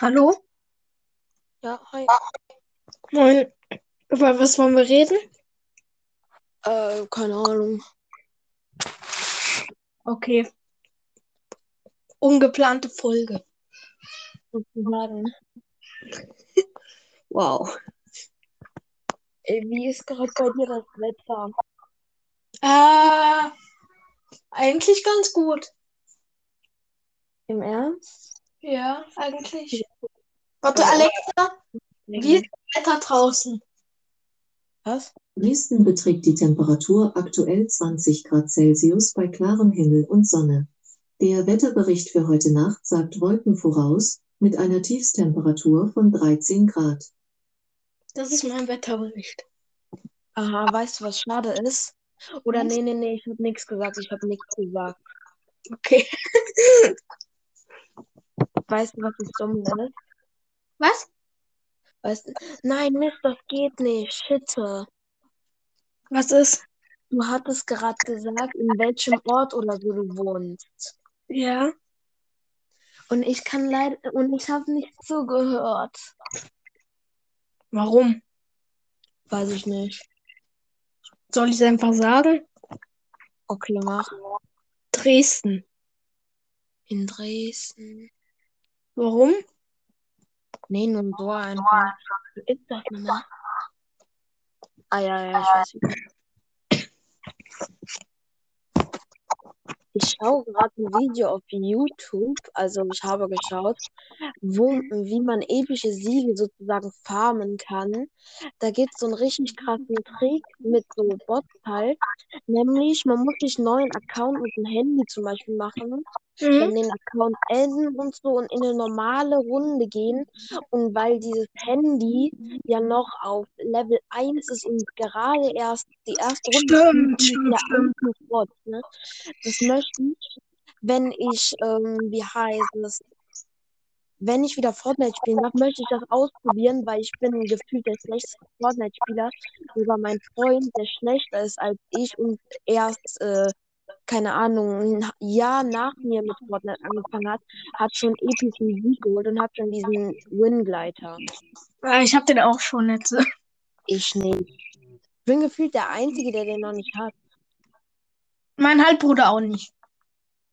Hallo? Ja, hi. Moin. Über was wollen wir reden? Äh, keine Ahnung. Okay. Ungeplante Folge. Sozusagen. Wow. Ey, wie ist gerade bei dir das Wetter? Äh, eigentlich ganz gut. Im Ernst? Ja, eigentlich. Warte, Ja. Alexa, wie ist das Wetter draußen? Was? Dresden beträgt die Temperatur aktuell 20 Grad Celsius bei klarem Himmel und Sonne. Der Wetterbericht für heute Nacht sagt Wolken voraus, mit einer Tiefstemperatur von 13 Grad. Das ist mein Wetterbericht. Aha, weißt du, was schade ist? Oder Was? nee, nee, nee, ich habe nichts gesagt. Ich habe nichts gesagt. Okay. Weißt du, was das dumm ist? Was? Du? Nein, Mist, das geht nicht. Shitte. Was ist? Du hattest gerade gesagt, in welchem Ort oder so du wohnst. Ja. Und ich kann leider, und ich habe nicht zugehört. Warum? Weiß ich nicht. Soll ich es einfach sagen? Okay, mach. Dresden. In Dresden. Warum? Nee, nur so einfach. Wie ist das nochmal? Ah, ja, ja, ich weiß wieder. Ich schaue gerade ein Video auf YouTube, also ich habe geschaut, wo, wie man epische Siege sozusagen farmen kann. Da gibt es so einen richtig krassen Trick mit so Bots halt. Nämlich, man muss sich einen neuen Account mit dem Handy zum Beispiel machen, dann Mhm. den Account enden und so und in eine normale Runde gehen. Und weil dieses Handy ja noch auf Level 1 ist und gerade erst die erste Runde Stimmt, stimmt, stimmt. Bot, ne? Das möchte ich, wenn ich, ähm, wie heißt es, wenn ich wieder Fortnite spielen darf, möchte ich das ausprobieren, weil ich bin gefühlt der schlechteste Fortnite-Spieler. Sogar mein Freund, der schlechter ist als ich und erst, äh, keine Ahnung, ein Jahr nach mir mit Fortnite angefangen hat, hat schon epischen Sieg geholt und hat schon diesen Wingleiter. Äh, Ich hab den auch schon jetzt. Ich nicht. Ich bin gefühlt der Einzige, der den noch nicht hat. Mein Halbbruder auch nicht.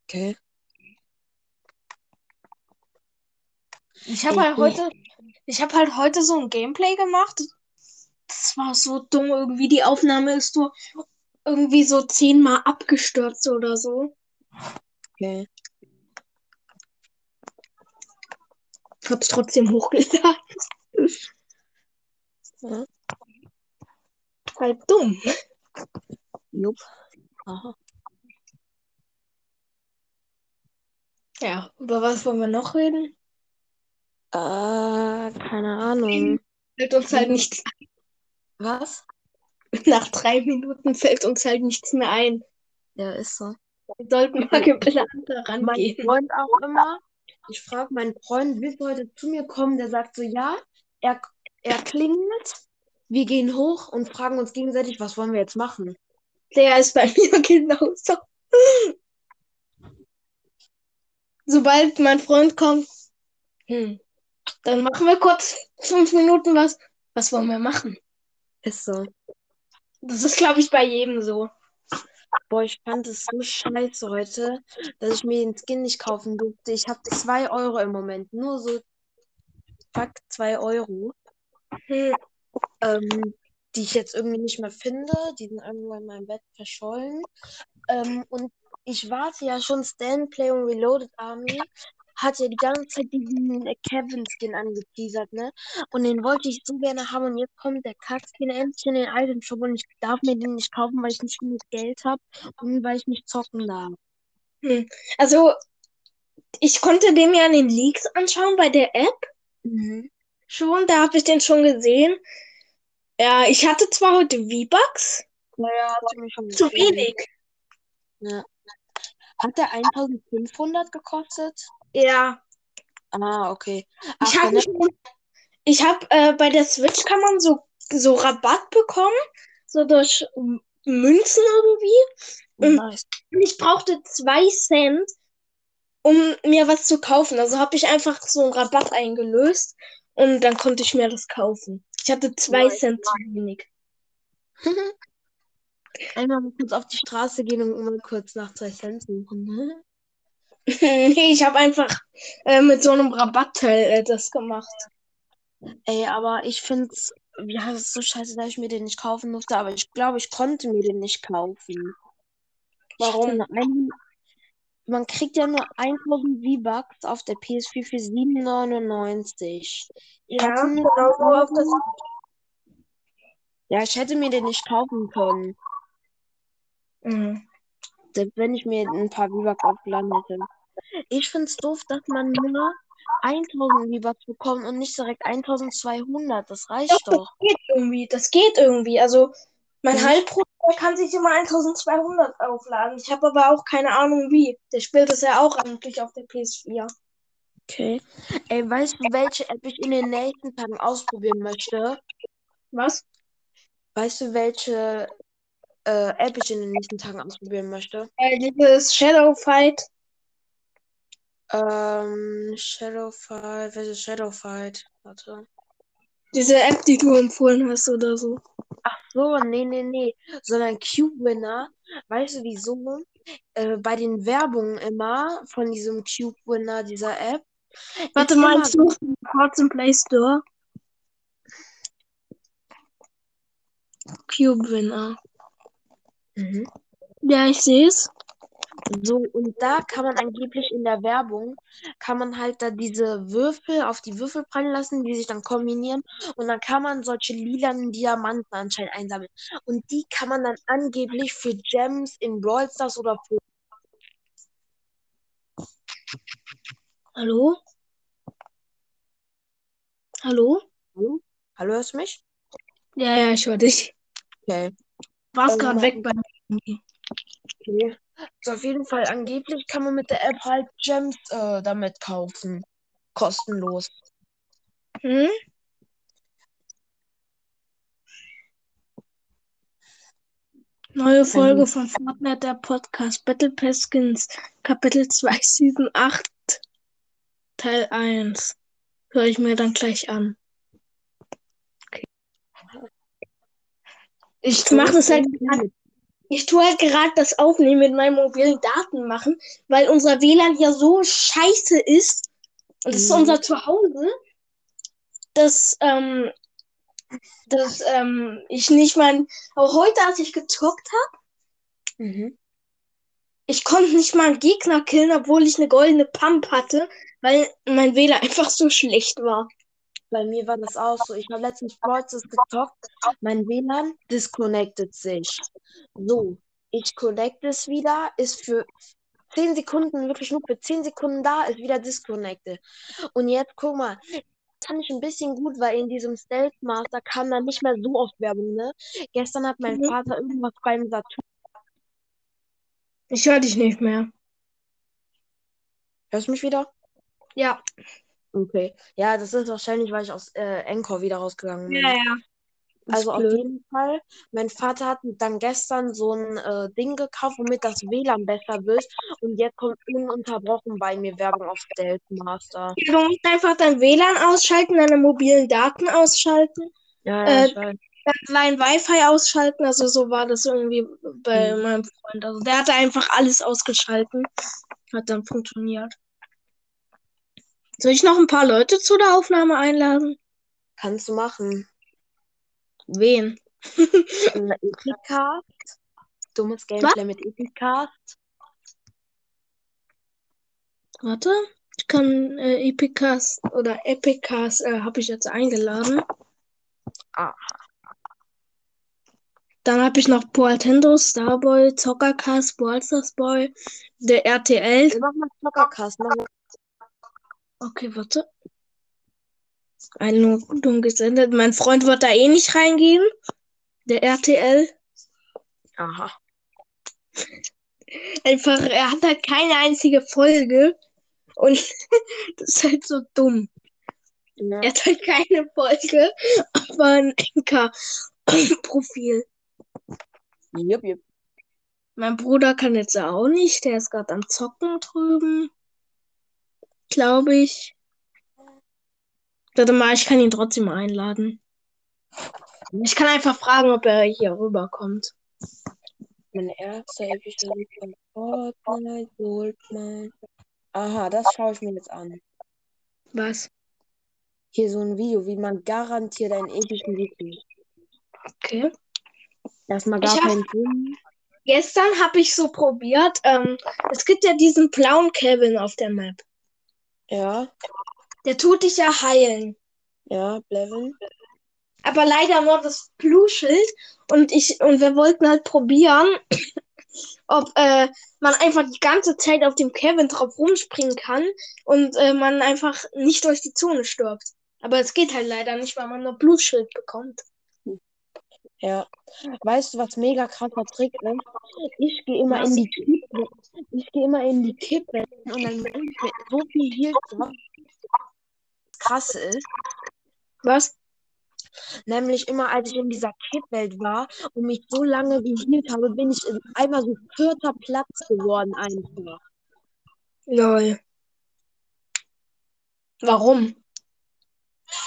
Okay. Ich habe halt heute, ich habe halt heute so ein Gameplay gemacht. Das war so dumm irgendwie. Die Aufnahme ist so irgendwie so zehnmal abgestürzt oder so. Okay. Ich hab's trotzdem hochgeladen. Ja. Halt dumm. Jupp. Aha. Ja, über was wollen wir noch reden? Äh, keine Ahnung. Fällt uns halt nichts. Was? Nach drei Minuten fällt uns halt nichts mehr ein. Ja, ist so. Wir sollten mal geplant Mein rangehen. Freund auch immer. Ich frage meinen Freund, willst du heute zu mir kommen? Der sagt so, ja. Er, er klingelt. Wir gehen hoch und fragen uns gegenseitig, was wollen wir jetzt machen? Der ist bei mir genauso. Sobald mein Freund kommt, hm, dann machen wir kurz fünf Minuten was. Was wollen wir machen? Ist so. Das ist, glaube ich, bei jedem so. Boah, ich fand es so scheiße heute, dass ich mir den Skin nicht kaufen durfte. Ich habe zwei Euro im Moment. Nur so, fuck, zwei Euro. Hm. ähm, die ich jetzt irgendwie nicht mehr finde. Die sind irgendwo in meinem Bett verschollen. Ähm, und ich warte ja schon, Stan Play und Reloaded Army hat ja die ganze Zeit diesen Kevin-Skin angeteasert, ne? Und den wollte ich so gerne haben. Und jetzt kommt der Kack-Skin endlich in den Item Shop und ich darf mir den nicht kaufen, weil ich nicht genug Geld habe und weil ich nicht zocken darf. Hm. Also, ich konnte den ja in den Leaks anschauen bei der App Mhm. schon. Da habe ich den schon gesehen. Ja, ich hatte zwar heute V-Bucks, Naja, mir zu wenig. Ja. Hat der 1500 gekostet? Ja, Ah, okay. ich Ach, habe dann- schon, ich habe äh, bei der Switch kann man so so Rabatt bekommen, so durch Münzen irgendwie. Und nice. ich brauchte zwei Cent um mir was zu kaufen. Also habe ich einfach so einen Rabatt eingelöst und dann konnte ich mir das kaufen. Ich hatte zwei Nice. Cent zu wenig. Einmal mal kurz auf die Straße gehen und mal kurz nach zwei Cent suchen. Ne? nee, ich habe einfach äh, mit so einem Rabattteil äh, das gemacht. Ey, aber ich find's, ja, es ist so scheiße, dass ich mir den nicht kaufen musste, aber ich glaube, ich konnte mir den nicht kaufen. Warum? nur ein, man kriegt ja nur 1000 V-Bucks auf der PS4 für 7,99. Ich Ja, genau auf das. Ja, ich hätte mir den nicht kaufen können, Mhm. Selbst wenn ich mir ein paar V-Bucks aufgeladen hätte. Ich find's doof, dass man nur 1000 V-Bucks bekommt und nicht direkt 1200. Das reicht Doch, das doch. geht irgendwie. Das geht irgendwie. Also, mein Mhm. Halbbruder der kann sich immer 1200 aufladen. Ich habe aber auch keine Ahnung wie. Der spielt es ja auch eigentlich auf der PS4. Okay. Ey, weißt du, welche App ich in den nächsten Tagen ausprobieren möchte? Was? Weißt du, welche äh, App ich in den nächsten Tagen ausprobieren möchte? Äh, dieses Shadow Fight. Ähm, Shadowfight. Welche Shadowfight? Warte. Diese App, die du empfohlen hast oder so. Ach so, nee, nee, nee. Sondern Cube Winner. Weißt du wieso? Äh, bei den Werbungen immer von diesem Cube Winner, dieser App. Warte ist ich suche kurz im Play Store. Cube Winner. Mhm. Ja, ich sehe es. So, und da kann man angeblich in der Werbung, kann man halt da diese Würfel auf die Würfel prallen lassen, die sich dann kombinieren. Und dann kann man solche lilanen Diamanten anscheinend einsammeln. Und die kann man dann angeblich für Gems in Brawl Stars oder für Hallo? Hallo? Hallo? Hallo, hörst du mich? Ja, ja, ich höre dich. Okay. Warst Ähm, gerade weg bei mir. Okay. So, auf jeden Fall, angeblich kann man mit der App halt Gems äh, damit kaufen. Kostenlos. Hm? Neue Folge von Fortnite, der Podcast Battle Pass Skins, Kapitel 2, Season 8, Teil 1. Höre ich mir dann gleich an. Ich mache das halt, ich tue halt gerade das Aufnehmen mit meinen mobilen Daten machen, weil unser WLAN ja so scheiße ist. Und das ist Mhm. unser Zuhause, dass, ähm, dass ähm, ich nicht mal, auch heute, als ich gezockt habe, Mhm. ich konnte nicht mal einen Gegner killen, obwohl ich eine goldene Pump hatte, weil mein WLAN einfach so schlecht war. Bei mir war das auch so. Ich habe letztens Stars gezockt. Mein WLAN disconnected sich. So, ich connect es wieder, ist für 10 Sekunden, wirklich nur für 10 Sekunden da, ist wieder disconnected. Und jetzt guck mal, das fand ich ein bisschen gut, weil in diesem Stealth Master kam dann nicht mehr so oft Werbung, ne? Gestern hat mein Mhm. Vater irgendwas beim Saturn. Ich höre dich nicht mehr. Hörst du mich wieder? Ja. Okay. Ja, das ist wahrscheinlich, weil ich aus äh, Anchor wieder rausgegangen bin. Ja, ja. Also auf jeden Fall, mein Vater hat dann gestern so ein äh, Ding gekauft, womit das WLAN besser wird. Und jetzt kommt ununterbrochen bei mir Werbung auf Stealth Master. Ja, Du musst einfach dein WLAN ausschalten, deine mobilen Daten ausschalten, Ja, Äh, ich weiß. dein Wi-Fi ausschalten. Also so war das irgendwie bei Mhm. meinem Freund. Also der hatte einfach alles ausgeschalten. Hat dann funktioniert. Soll ich noch ein paar Leute zu der Aufnahme einladen? Kannst du machen. Wen? Äh, Epicast. Dummes Gameplay mit Epicast. Warte. Ich kann äh, Epicast oder Epicast äh, habe ich jetzt eingeladen. Ah. Dann habe ich noch Poaltendo, Starboy, Zockercast, Ballstars Boy, der RTL. Machen mal Zockercast. Machen wir- Okay, warte. Einladung gesendet. Mein Freund wird da eh nicht reingehen. Der RTL. Aha. Einfach, er hat halt keine einzige Folge. Und das ist halt so dumm. Ja. Er hat halt keine Folge, aber ein Enker-Profil. Jupp, jupp. Mein Bruder kann jetzt auch nicht. Der ist gerade am Zocken drüben. Glaube ich. Warte mal, ich kann ihn trotzdem einladen. Ich kann einfach fragen, ob er hier rüberkommt. Mein erster Sieg von Fortnite, Goldman. Aha, das schaue ich mir jetzt an. Was? Hier so ein Video, wie man garantiert einen epischen Sieg kriegt. Okay. Erstmal Ich gar keinen Sinn. Gestern habe ich so probiert. Ähm, es gibt ja diesen blauen Kevin auf der Map. Ja, Der tut dich ja heilen. ja, Blevin. Aber leider nur das Blue-Schild. Und ich, und wir wollten halt probieren, ob äh, man einfach die ganze Zeit auf dem Kevin drauf rumspringen kann und äh, man einfach nicht durch die Zone stirbt. Aber es geht halt leider nicht, weil man nur Blue-Schild bekommt. Ja. Weißt du, was mega krasser Trick ist? Ich gehe immer Was? in die Kippe. Ich gehe immer in die Kippe und dann ich mir so viel Heal drauf. Das Krasse ist, Was? nämlich immer als ich in dieser Kippwelt war und mich so lange gehealt habe, bin ich in einmal so vierter Platz geworden einfach. Lol. Warum?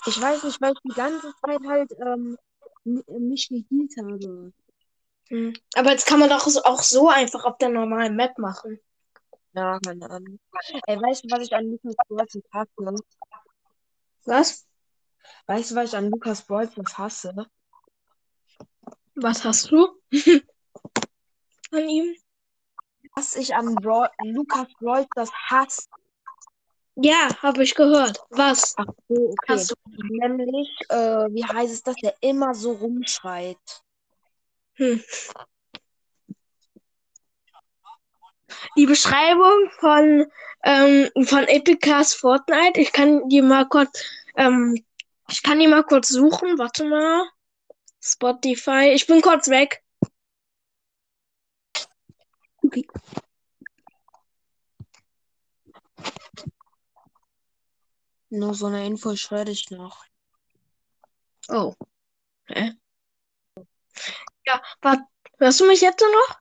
Ich weiß nicht, weil ich die ganze Zeit halt ähm, mich gehealt habe. Hm. Aber jetzt kann man doch auch so einfach auf der normalen Map machen. Ja, keine Ahnung. Ey, weißt du, was ich an Lukas Brawls hasse? Was? Weißt du, was ich an Lukas Brawls hasse? Was hast du? An ihm? Was ich an Brawl Lukas Brawls das hasse. Ja, habe ich gehört. Was? Ach so, okay. Hast du? Nämlich, äh, wie heißt es, dass der immer so rumschreit. Hm. Die Beschreibung von, ähm, von Epicas Fortnite, ich kann die mal kurz, ähm, ich kann die mal kurz suchen. Warte mal. Spotify. Ich bin kurz weg. Okay. Nur so eine Info schreibe ich noch. Oh. Hä? Ja, warte. Hörst du mich jetzt noch?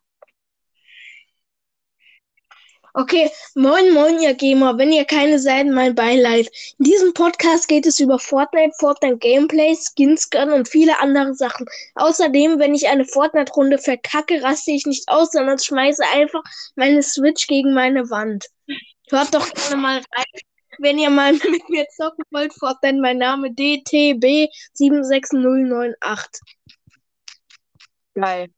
Okay, moin moin ihr Gamer, wenn ihr keine seid, mein Beileid. In diesem Podcast geht es über Fortnite, Fortnite Gameplay, Skinscan und viele andere Sachen. Außerdem, wenn ich eine Fortnite-Runde verkacke, raste ich nicht aus, sondern schmeiße einfach meine Switch gegen meine Wand. Hört doch gerne mal rein. Wenn ihr mal mit mir zocken wollt, Fortnite, mein Name DTB76098. Geil.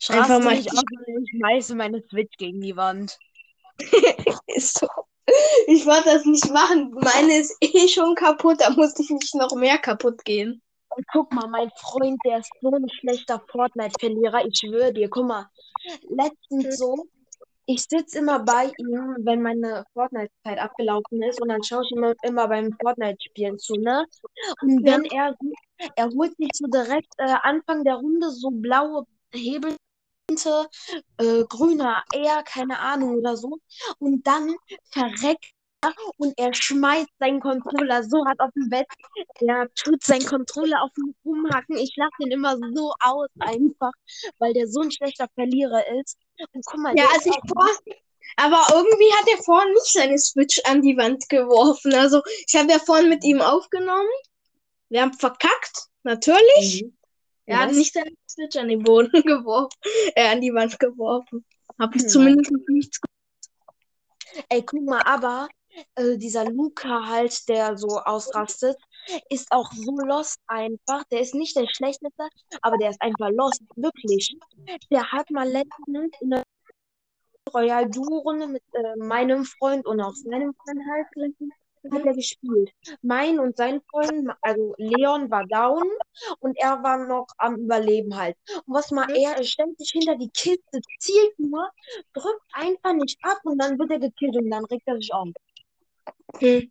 Ich Einfach mal- sondern ich schmeiße meine Switch gegen die Wand. Ist so. Ich wollte das nicht machen. Meine ist eh schon kaputt, da musste ich nicht noch mehr kaputt gehen. Und guck mal, mein Freund, der ist so ein schlechter Fortnite-Verlierer. Ich schwöre dir, guck mal. Letztens so, ich sitze immer bei ihm, wenn meine Fortnite-Zeit abgelaufen ist und dann schaue ich immer, immer beim Fortnite-Spielen zu, ne? Und wenn er, er holt sich so direkt äh, Anfang der Runde so blaue Hebel, äh, grüner R, keine Ahnung oder so. Und dann verreckt er und er schmeißt seinen Controller so hart auf dem Bett. Er tut seinen Controller auf mich rumhacken. Ich lache den immer so aus einfach, weil der so ein schlechter Verlierer ist. Und guck mal, Ja, also ich vor, aber irgendwie hat er vorhin nicht seine Switch an die Wand geworfen. Also ich habe ja vorhin mit ihm aufgenommen. Wir haben verkackt, natürlich. Mhm. Er hat nicht seine Switch an den Boden geworfen, äh, an die Wand geworfen. Habe ich Nein. zumindest nichts Ey, guck mal, aber äh, dieser Luca halt, der so ausrastet, ist auch so lost einfach. Der ist nicht der schlechteste, aber der ist einfach lost, wirklich. Der hat mal letztens in der Royal Duo Runde mit äh, meinem Freund und auch seinem Freund halt hat er gespielt. Mein und sein Freund, also Leon war down und er war noch am Überleben halt. Und was mal er, er stellt sich hinter die Kiste, zielt nur, drückt einfach nicht ab und dann wird er gekillt und dann regt er sich auf. Hm.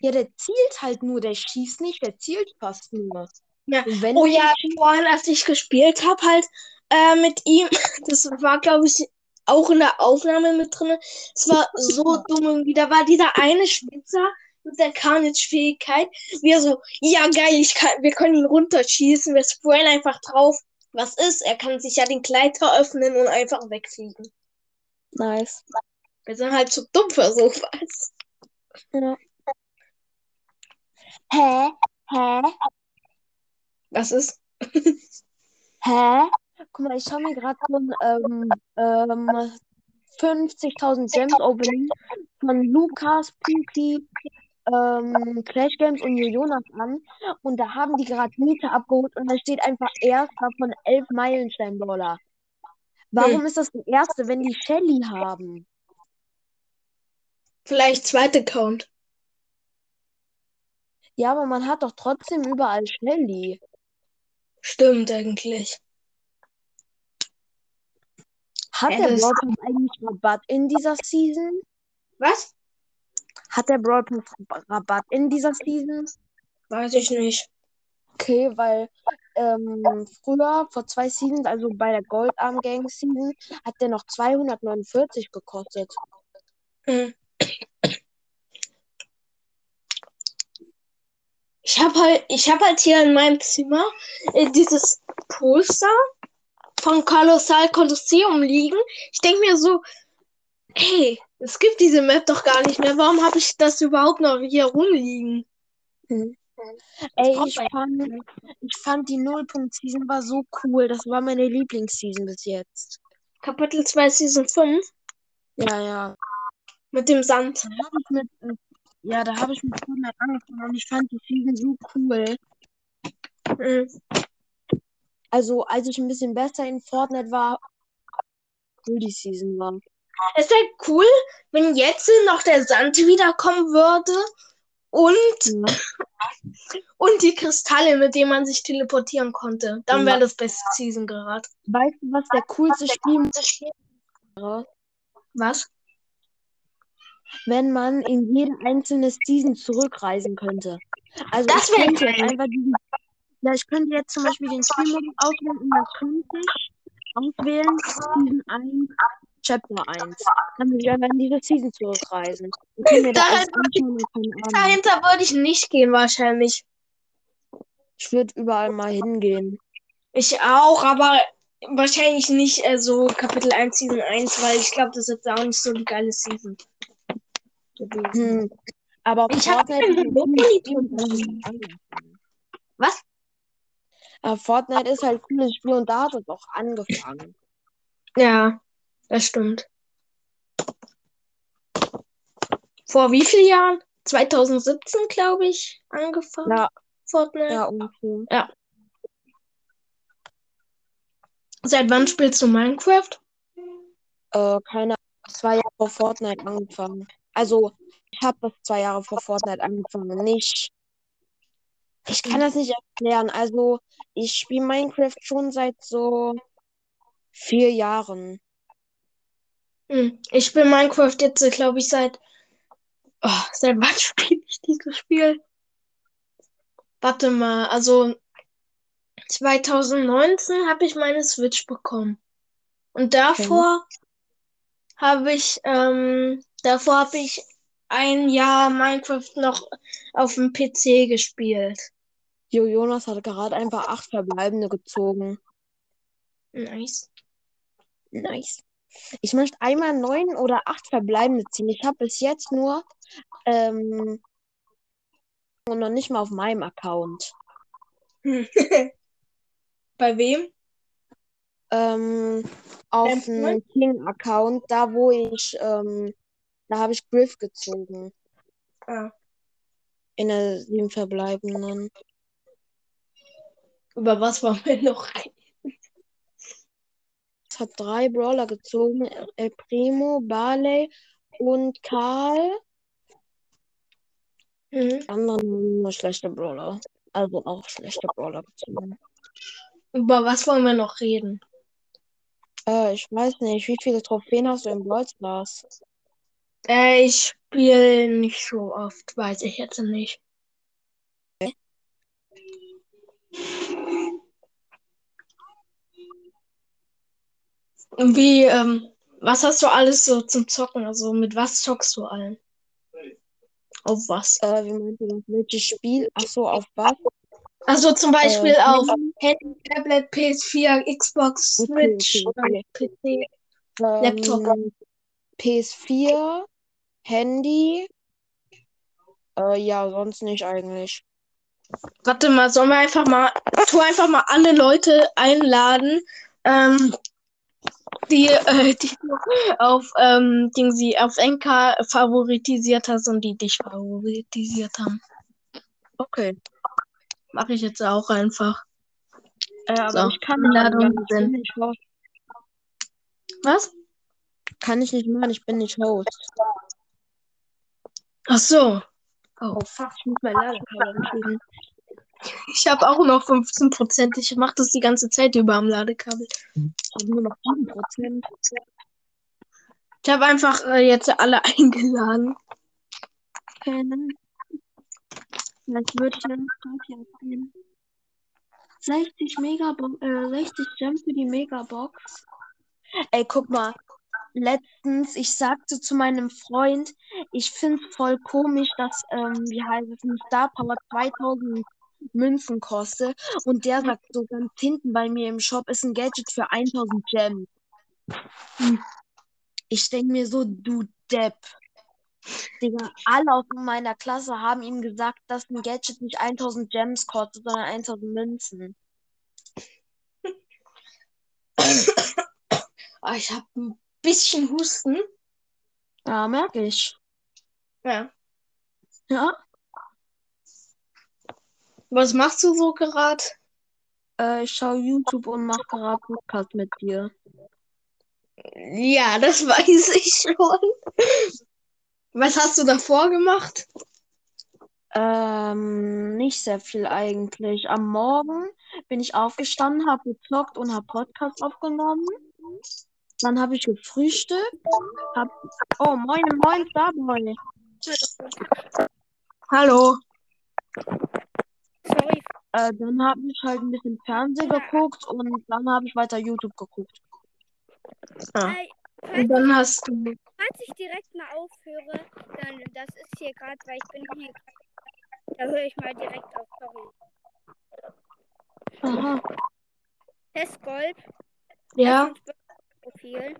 Ja, der zielt halt nur, der schießt nicht, der zielt fast nur. Ja. Oh ja, vorhin, als ich gespielt habe, halt äh, mit ihm, das war, glaube ich, auch in der Aufnahme mit drin. Es war so dumm irgendwie. Da war dieser eine Schwitzer mit der Carnage-Fähigkeit, wie er so, ja geil, ich kann, wir können ihn runterschießen, wir sprayen einfach drauf. Was ist? Er kann sich ja den Gleiter öffnen und einfach wegfliegen. nice. Wir sind halt zu dumm für sowas. Ja. Hä? Hä? Was ist? Hä? Guck mal, ich schaue mir gerade so ein ähm, ähm, 50.000 Gems Opening von Lukas, Pinky, ähm, Clash Games und Jonas an. Und da haben die gerade Miete abgeholt und da steht einfach erster von 11 Meilenstein-Brawler. Warum Hm. ist das der erste, wenn die Shelly haben? Vielleicht zweiter Account. Ja, aber man hat doch trotzdem überall Shelly. Stimmt eigentlich. Hat der Brawl Pass eigentlich Rabatt in dieser Season? Was? Hat der Brawl Pass Rabatt in dieser Season? Weiß ich nicht. Okay, weil ähm, früher, vor zwei Seasons, also bei der Goldarm Gang Season, hat der noch 249 gekostet. Hm. Ich habe halt, ich habe halt hier in meinem Zimmer äh, dieses Poster von Colossal Colosseum liegen. Ich denke mir so, hey, es gibt diese Map doch gar nicht mehr. Warum habe ich das überhaupt noch hier rumliegen? Ey, braucht ich fand, ich fand die Nullpunkt-Season war so cool. Das war meine Lieblingsseason bis jetzt. Kapitel 2 Season 5 Ja, ja. Mit dem Sand. Da mit, ja, da habe ich mit Fortnite angefangen und ich fand die Season so cool. Hm. Also, als ich ein bisschen besser in Fortnite war, cool die Season war. Es wäre cool, wenn jetzt noch der Sand wiederkommen würde und, Ja. und die Kristalle, mit denen man sich teleportieren konnte. Dann wäre das beste Season gerade. Weißt du, was der coolste Spiel wäre? Was? Wenn man in jede einzelne Season zurückreisen könnte. Also Das ich könnte jetzt einfach diesen, ja, ich könnte jetzt zum Beispiel den Spielmodus auswählen und dann könnte ich auswählen Season 1, Chapter 1. Dann würde ich einfach in diese Season zurückreisen. Mir da. Dahinter würde ich nicht gehen, wahrscheinlich. Ich würde überall mal hingehen. Ich auch, aber wahrscheinlich nicht äh, so Kapitel 1, Season 1, weil ich glaube, das ist jetzt auch nicht so die geile Season. Gewesen. Hm. Aber Ich hab Fortnite ist keinen ein Bock cooles in die Spiel und da hat es auch angefangen. Was? Aber Fortnite ist halt ein cooles Spiel und da hat es auch angefangen. Ja, das stimmt. Vor wie vielen Jahren? 2017, glaube ich, angefangen. Ja, Fortnite. ja, ungefähr. Seit wann spielst du Minecraft? Äh, keine Ahnung, zwei Jahre vor Fortnite angefangen. Also, ich habe das zwei Jahre vor Fortnite angefangen, nicht. Ich kann das nicht erklären. Also, ich spiele Minecraft schon seit so vier Jahren. Hm. Ich spiele Minecraft jetzt, glaube ich, seit. Oh, seit wann spiele ich dieses Spiel? Warte mal, also 2019 habe ich meine Switch bekommen. Und davor habe ich, ähm, davor habe ich ein Jahr Minecraft noch auf dem PC gespielt. Jo, Jonas hat gerade einfach acht Verbleibende gezogen. Nice. Nice. Ich möchte einmal neun oder acht Verbleibende ziehen. Ich habe bis jetzt nur ähm, und noch nicht mal auf meinem Account. Bei wem? Ähm, auf dem King-Account, da wo ich, ähm, da habe ich Griff gezogen. Ah. In der sieben verbleibenden. Über was wollen wir noch reden? Es hat drei Brawler gezogen. El Primo, Barley und Karl. Mhm. Die anderen haben nur schlechte Brawler. Also auch schlechte Brawler gezogen. Über was wollen wir noch reden? Äh, ich weiß nicht, wie viele Trophäen hast du im Brawl Stars? Äh, ich spiele nicht so oft, weiß ich jetzt nicht. Wie, ähm, was hast du alles so zum Zocken? Also mit was zockst du allen? Auf was? Äh, wie meinst du das? Welches Spiel? Ach so, auf was? Also zum Beispiel Äh, auf Handy, Tablet, PS4, Xbox, Okay, Switch, okay, okay. PC. Ähm, Laptop. PS4, Handy. Äh, ja, sonst nicht eigentlich. Warte mal, sollen wir einfach mal, tu einfach mal alle Leute einladen, ähm, die, äh, die auf, ähm, Ding sie auf NK favoritisiert hast und die dich favoritisiert haben. Okay. Mache ich jetzt auch einfach. Äh, aber So, ich kann Einladung sind. Was? Kann ich nicht machen, ich bin nicht Host. Ach so. Oh fuck, ich muss mein Ladekabel anschließen. Ich habe auch noch 15%. Ich mache das die ganze Zeit über am Ladekabel. Ich habe nur noch 7%. Ich habe einfach äh, jetzt alle eingeladen. kennen. Vielleicht würde ich dann hier aufnehmen. 60 Megabox, äh, 60 Gems für die Megabox. Ey, guck mal. Letztens, ich sagte zu meinem Freund, ich find's voll komisch, dass, ähm, wie heißt es, ein Star Power 2000 Münzen kostet. Und der sagt so ganz hinten bei mir im Shop ist ein Gadget für 1000 Gems. Hm. Ich denk mir so, du Depp. Digga, alle aus meiner Klasse haben ihm gesagt, dass ein Gadget nicht 1000 Gems kostet, sondern 1000 Münzen. Ah, ich habe ein bisschen Husten. Ja, merke ich. Ja. Ja, Was machst du so gerade? äh, ich schaue YouTube und mache gerade Podcast mit dir. Ja, das weiß ich schon. Was hast du davor gemacht? Ähm, nicht sehr viel eigentlich. Am Morgen bin ich aufgestanden, habe gezockt und habe Podcast aufgenommen. Dann habe ich gefrühstückt. Hab... Oh, moin, moin, Starboy. Hallo. Sorry. Äh, dann habe ich halt ein bisschen Fernsehen geguckt und dann habe ich weiter YouTube geguckt. Ah. Ey, Und falls, dann hast du. falls ich direkt mal aufhöre, dann das ist hier gerade, weil ich bin hier. Da höre ich mal direkt auf. Sorry. Aha. Testgold. Ja. Hast du ein Profil?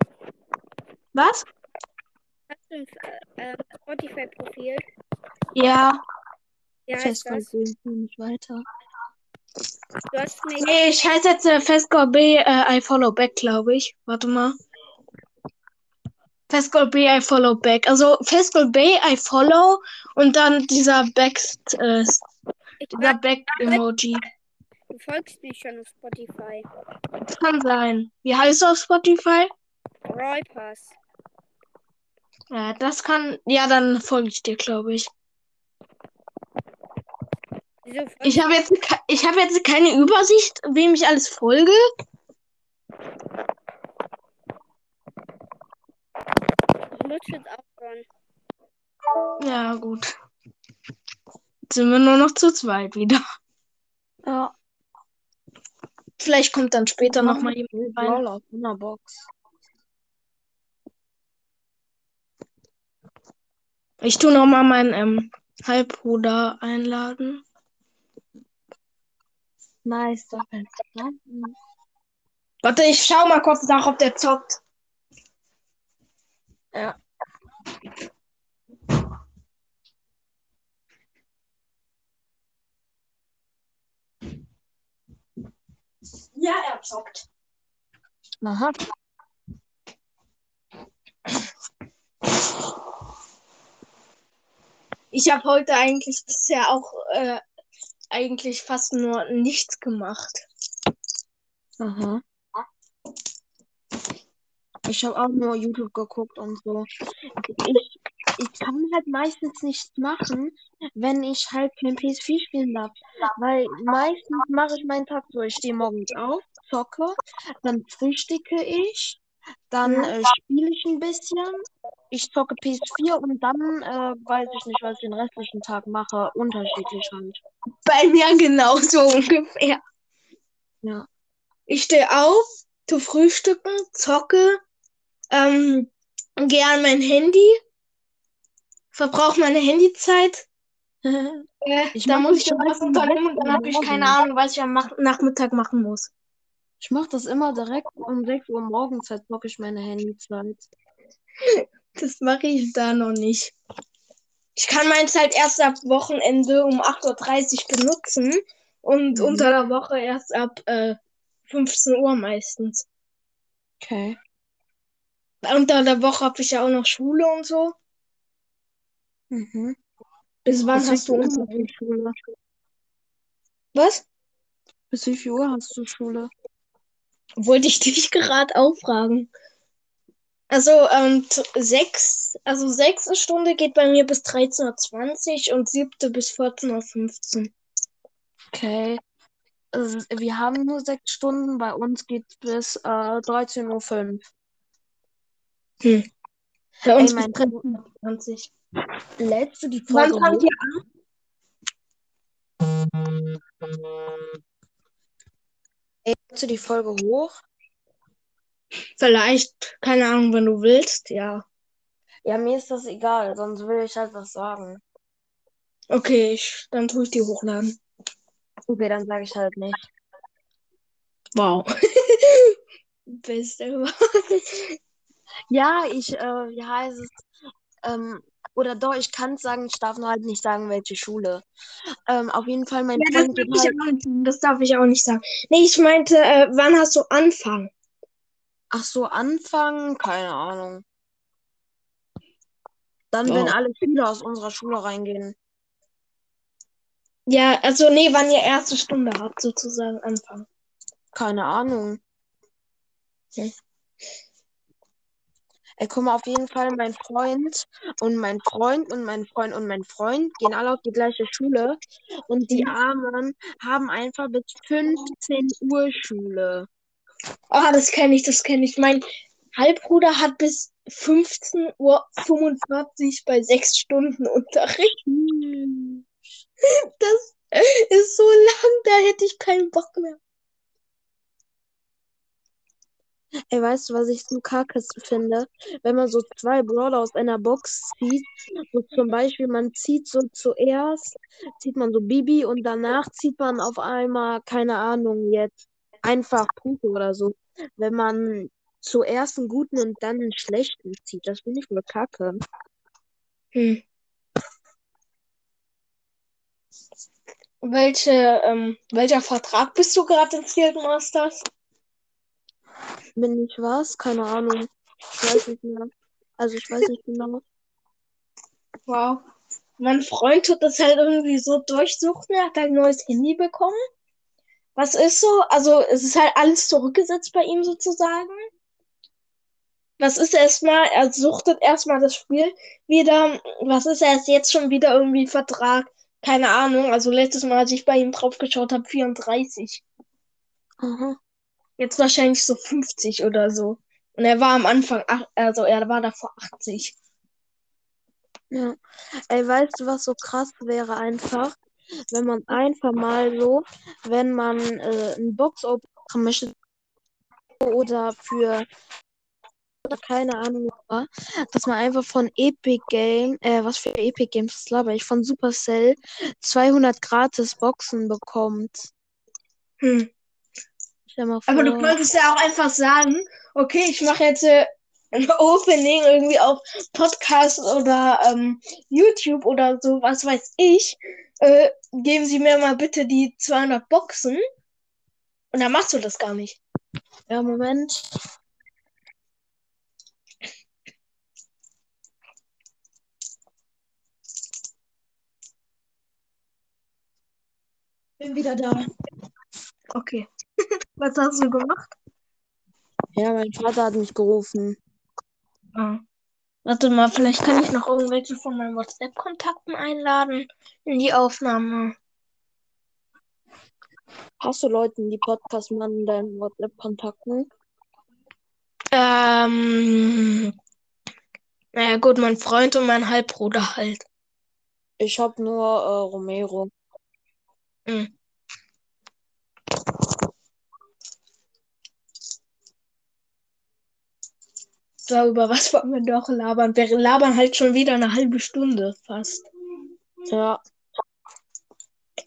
Was? Hast du ein äh, Spotify-Profil? Ja. Sehe ich nicht weiter. Du hast mich. Nee, ich heiße jetzt äh, Festgold B, äh, I follow back, glaube ich. Warte mal. Festgold B, I follow back. Also Festgold B, I follow und dann dieser Back, äh, dieser Back-Emoji. Du folgst mir schon auf Spotify. Kann sein. Wie heißt du auf Spotify? Roy Pass. Ja, das kann. Ja, dann folge ich dir, glaube ich. Wieso folgst Ich habe jetzt, ich habe jetzt keine Übersicht, wem ich alles folge. Ich muss jetzt auch schon. Ja, gut. Jetzt sind wir nur noch zu zweit wieder. Ja. Vielleicht kommt dann später noch mal jemand rein. Aus einer Box. Ich tue noch mal meinen ähm, Halbbruder einladen. Nice, verstanden. Warte, ich schau mal kurz nach, ob der zockt. Ja. Ja, er zockt. Aha. Ich habe heute eigentlich bisher auch äh, eigentlich fast nur nichts gemacht. Aha. Ich habe auch nur YouTube geguckt und so. Ich, ich kann halt meistens nichts machen, wenn ich halt kein PS4 spielen darf. Weil meistens mache ich meinen Tag so. Ich stehe morgens auf, zocke, dann frühstücke ich, dann äh, spiele ich ein bisschen, ich zocke PS4 und dann äh, weiß ich nicht, was ich den restlichen Tag mache. Unterschiedlich halt. Bei mir genauso ungefähr. Ja. Ich stehe auf, tu frühstücken, zocke, ähm, gehe an mein Handy, verbrauche meine Handyzeit. Äh, Ich mach muss ich schon was unternehmen und dann habe ich keine. Ahnung, was ich am Mach Nachmittag machen muss. Ich mache das immer direkt um 6 Uhr morgens, halt zocke ich meine Handyzeit. Das mache ich da noch nicht. Ich kann meins halt erst ab Wochenende um 8.30 Uhr benutzen und Mhm. unter der Woche erst ab äh, 15 Uhr meistens. Okay. Unter der Woche habe ich ja auch noch Schule und so. Mhm. Bis wann Bis hast du du Schule? Was? Bis wie viel Uhr hast du Schule? Wollte ich dich gerade auch fragen. Also, ähm, sechs, also sechste Stunde geht bei mir bis 13.20 Uhr und siebte bis 14.15 Uhr. Okay. Also, wir haben nur sechs Stunden, bei uns geht's bis äh, 13.05 Uhr. Hm. Bei uns Ey, bis 13.20 Uhr. Lädst du die Wann Folge fangt hoch? ihr an? Du die Folge hoch? Vielleicht, keine Ahnung, wenn du willst, ja. Ja, mir ist das egal, sonst will ich halt was sagen. Okay, ich, dann tue ich die hochladen. Okay, dann sage ich halt nicht. Wow. Beste. Ja, ich, äh, wie heißt es? Ähm, oder doch, ich kann es sagen, ich darf nur halt nicht sagen, welche Schule. Ähm, auf jeden Fall, mein Ja, das Freund ich halt. auch nicht, das darf ich auch nicht sagen. Nee, ich meinte, äh, wann hast du Anfang? Ach so, anfangen? Keine Ahnung. Dann, wenn Wow. alle Schüler aus unserer Schule reingehen. Ja, also nee, wann ihr erste Stunde habt, sozusagen Anfang. Keine Ahnung. Okay. Ey, guck mal, auf jeden Fall, mein Freund und mein Freund und mein Freund und mein Freund gehen alle auf die gleiche Schule. Und die Mhm. Armen haben einfach bis 15 Uhr Schule. Ah, das kenne ich, das kenne ich. Mein Halbbruder hat bis 15.45 Uhr bei sechs Stunden Unterricht. Hm. Das ist so lang, da hätte ich keinen Bock mehr. Ey, weißt du, was ich so kacke finde? Wenn man so zwei Brawler aus einer Box zieht, so zum Beispiel, man zieht so zuerst, zieht man so Bibi und danach zieht man auf einmal, keine Ahnung, jetzt einfach Puto oder so. Wenn man zuerst einen guten und dann einen schlechten zieht, das finde ich voll kacke. Hm. Welche, ähm, welcher Vertrag bist du gerade in Field Masters? Bin ich was? Keine Ahnung. Ich weiß nicht mehr. Also ich weiß nicht genau. Wow. Mein Freund tut das halt irgendwie so durchsuchen. Er hat halt ein neues Handy bekommen. Was ist so? Also, es ist halt alles zurückgesetzt bei ihm sozusagen. Was ist erstmal? Er suchtet erstmal das Spiel wieder. Was ist er ist jetzt schon wieder irgendwie Vertrag? Keine Ahnung. Also, letztes Mal, als ich bei ihm drauf geschaut habe, 34. Aha. Jetzt wahrscheinlich so 50 oder so. Und er war am Anfang, also er war davor 80. Ja. Ey, weißt du, was so krass wäre einfach? Wenn man einfach mal so, wenn man äh, ein Box-Open machen möchte oder für oder keine Ahnung dass man einfach von Epic Game, äh, was für Epic Games, das laber ich, von Supercell 200 gratis Boxen bekommt. Hm. Mal Aber du vor. könntest ja auch einfach sagen, okay, ich mache jetzt äh, ein Opening irgendwie auf Podcast oder ähm, YouTube oder so, was weiß ich. Äh, geben Sie mir mal bitte die 200 Boxen. Und dann machst du das gar nicht. Ja, Moment. Bin wieder da. Okay. Was hast du gemacht? Ja, mein Vater hat mich gerufen. Ah. Warte mal, vielleicht kann ich noch irgendwelche von meinen WhatsApp-Kontakten einladen in die Aufnahme. Hast du Leute, die Podcast machen, in deinen WhatsApp-Kontakten? Ähm, naja, gut, mein Freund und mein Halbbruder halt. Ich hab nur äh, Romero. Hm. darüber, was wollen wir noch labern? Wir labern halt schon wieder eine halbe Stunde fast. Ja.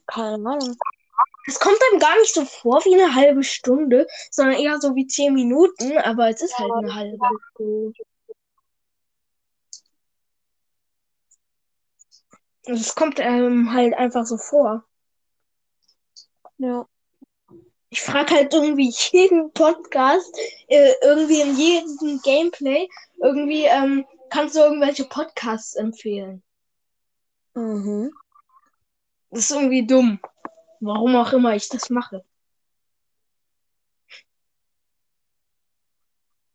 Keine Ahnung. Es kommt einem gar nicht so vor wie eine halbe Stunde, sondern eher so wie zehn Minuten, aber es ist ja, halt eine halbe Stunde. Es kommt einem halt einfach so vor. Ja. Ich frage halt irgendwie jeden Podcast, äh, irgendwie in jedem Gameplay, irgendwie ähm, kannst du irgendwelche Podcasts empfehlen. Mhm. Das ist irgendwie dumm. Warum auch immer ich das mache.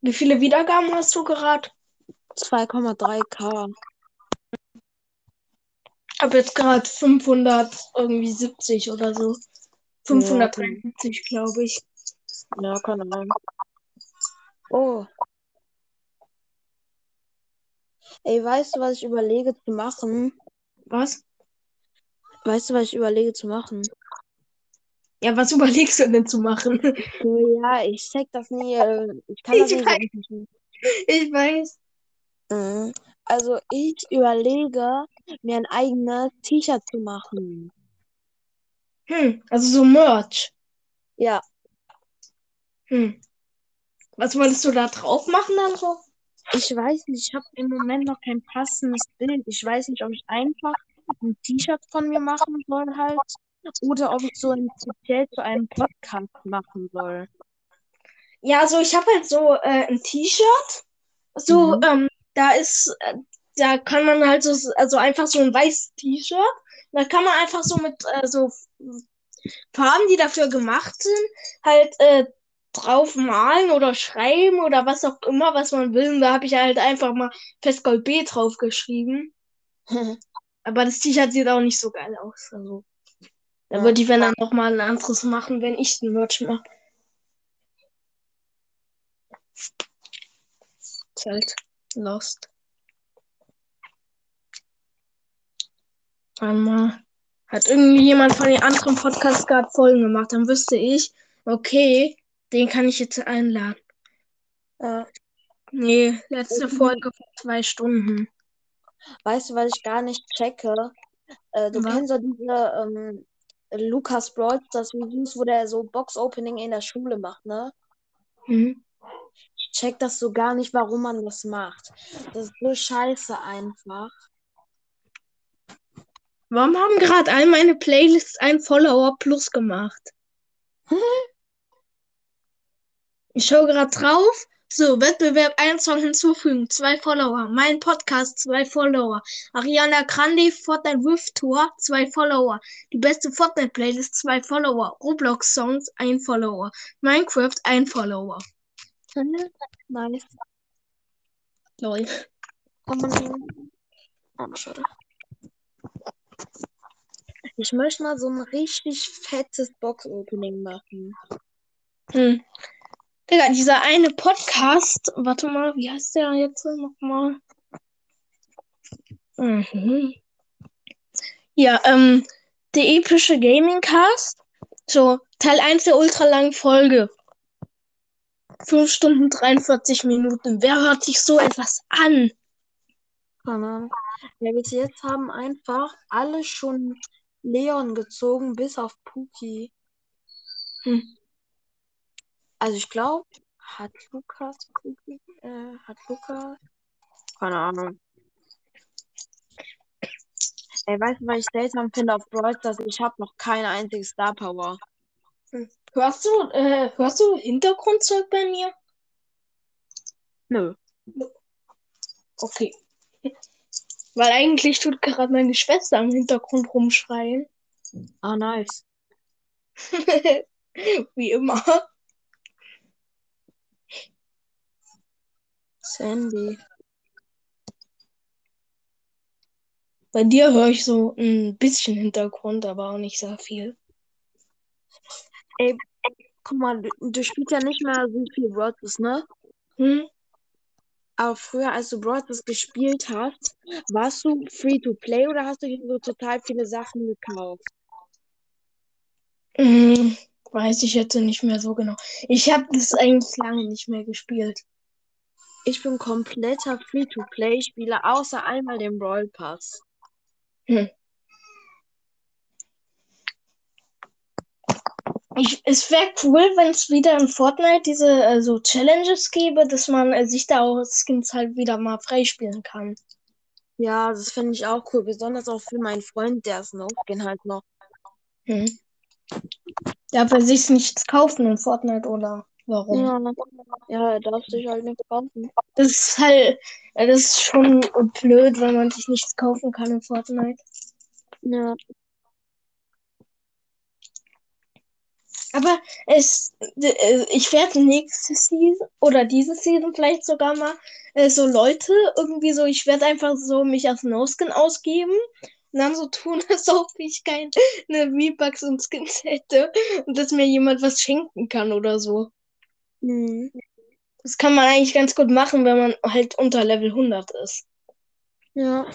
Wie viele Wiedergaben hast du gerade? 2,3k. Ich habe jetzt gerade 500 irgendwie 70 oder so. 573, glaube ich. Ja, keine Ahnung. Oh. Ey, weißt du, was ich überlege zu machen? Was? Weißt du, was ich überlege zu machen? Ja, was überlegst du denn zu machen? Ja, ich check das nie. äh, Ich kann das Ich nicht weiß. Ich weiß. Mhm. Also, ich überlege, mir ein eigenes T-Shirt zu machen. Hm, also so Merch. Ja, Hm. Was wolltest du da drauf machen dann so? ich weiß nicht, ich habe im Moment noch kein passendes Bild. Ich weiß nicht, ob ich einfach ein T-Shirt von mir machen soll halt oder ob ich so ein speziell zu einem Podcast machen soll. Ja, also ich habe halt so äh, ein T-Shirt. So, Mhm. ähm, da ist, äh, da kann man halt so, also einfach so ein weißes T-Shirt. Da kann man einfach so mit äh, so Farben, die dafür gemacht sind, halt äh, drauf malen oder schreiben oder was auch immer, was man will. Und da habe ich halt einfach mal Festgold B drauf geschrieben. Aber das T-Shirt sieht auch nicht so geil aus. Also, da Ja. würde ich, wenn dann noch mal ein anderes machen, wenn ich den Merch mache. Ist halt lost. Einmal hat irgendwie jemand von den anderen Podcasts gerade Folgen gemacht, dann wüsste ich, okay, den kann ich jetzt einladen. Ja. Nee, letzte Okay. Folge vor zwei Stunden. Weißt du, was ich gar nicht checke? Äh, du Was? kennst doch diese ähm, Lukas Brawl das Videos, wo der so Box-Opening in der Schule macht, ne? Mhm. Ich check das so gar nicht, warum man das macht. Das ist so scheiße einfach. Warum haben gerade all meine Playlists ein Follower plus gemacht? Ich schaue gerade drauf. So, Wettbewerb, ein Song hinzufügen, zwei Follower. Mein Podcast, zwei Follower. Ariana Grande, Fortnite Rift Tour, zwei Follower. Die beste Fortnite-Playlist, zwei Follower. Roblox-Songs, ein Follower. Minecraft, ein Follower. Nice. Lol. Man. Oh, schade. Ich möchte mal so ein richtig fettes Box-Opening machen. Hm. Digga, dieser eine Podcast, warte mal, wie heißt der jetzt nochmal? Mhm. Ja, ähm, der epische Gaming Cast. So, Teil 1 der ultralangen Folge. 5 Stunden 43 Minuten. Wer hört sich so etwas an? Keine Ahnung. Ja, bis jetzt haben einfach alle schon Leon gezogen, bis auf Puki. Hm. Also ich glaube, hat Lukas Puki, äh, hat Lukas. Keine Ahnung. Ey, weißt du, was ich seltsam finde auf Brawl Stars? Ich habe noch keine einzige Star Power. Hörst du, äh, hörst du Hintergrundzeug bei mir? Nö. Okay. Weil eigentlich tut gerade meine Schwester im Hintergrund rumschreien. Ah, nice. Wie immer. Sandy. Bei dir höre ich so ein bisschen Hintergrund, aber auch nicht sehr viel. Ey, guck mal, du, du spielst ja nicht mehr so viel Stars, ne? Hm? Aber früher, als du Brawl Stars gespielt hast, warst du free to play oder hast du dir so total viele Sachen gekauft? Hm, weiß ich jetzt nicht mehr so genau. Ich habe das eigentlich lange nicht mehr gespielt. Ich bin kompletter Free-to-Play-Spieler, außer einmal den Brawl Pass. Ich, es wäre cool, wenn es wieder in Fortnite diese äh, so Challenges gäbe, dass man äh, sich da auch Skins halt wieder mal freispielen kann. Ja, das finde ich auch cool. Besonders auch für meinen Freund, der Snowskin halt noch. Hm. Darf er sich nichts kaufen in Fortnite oder warum? Ja, ja, er darf sich halt nichts kaufen. Das ist halt, äh, das ist schon blöd, wenn man sich nichts kaufen kann in Fortnite. Ja. Aber es, äh, ich werde nächste Season oder diese Season vielleicht sogar mal äh, so Leute irgendwie so, ich werde einfach so mich als No-Skin ausgeben und dann so tun, als ob ich keine V-Bucks und Skins hätte und dass mir jemand was schenken kann oder so. Mhm. Das kann man eigentlich ganz gut machen, wenn man halt unter Level 100 ist. Ja.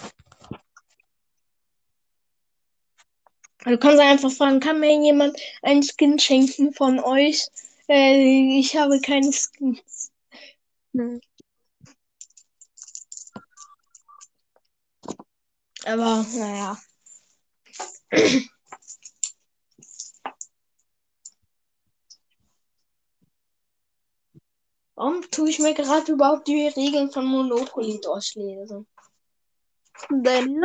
Du kannst einfach fragen, kann mir jemand einen Skin schenken von euch? Äh, ich habe keine Skins. Mhm. Aber naja. Warum tue ich mir gerade überhaupt die Regeln von Monopoly durchlesen? Denn,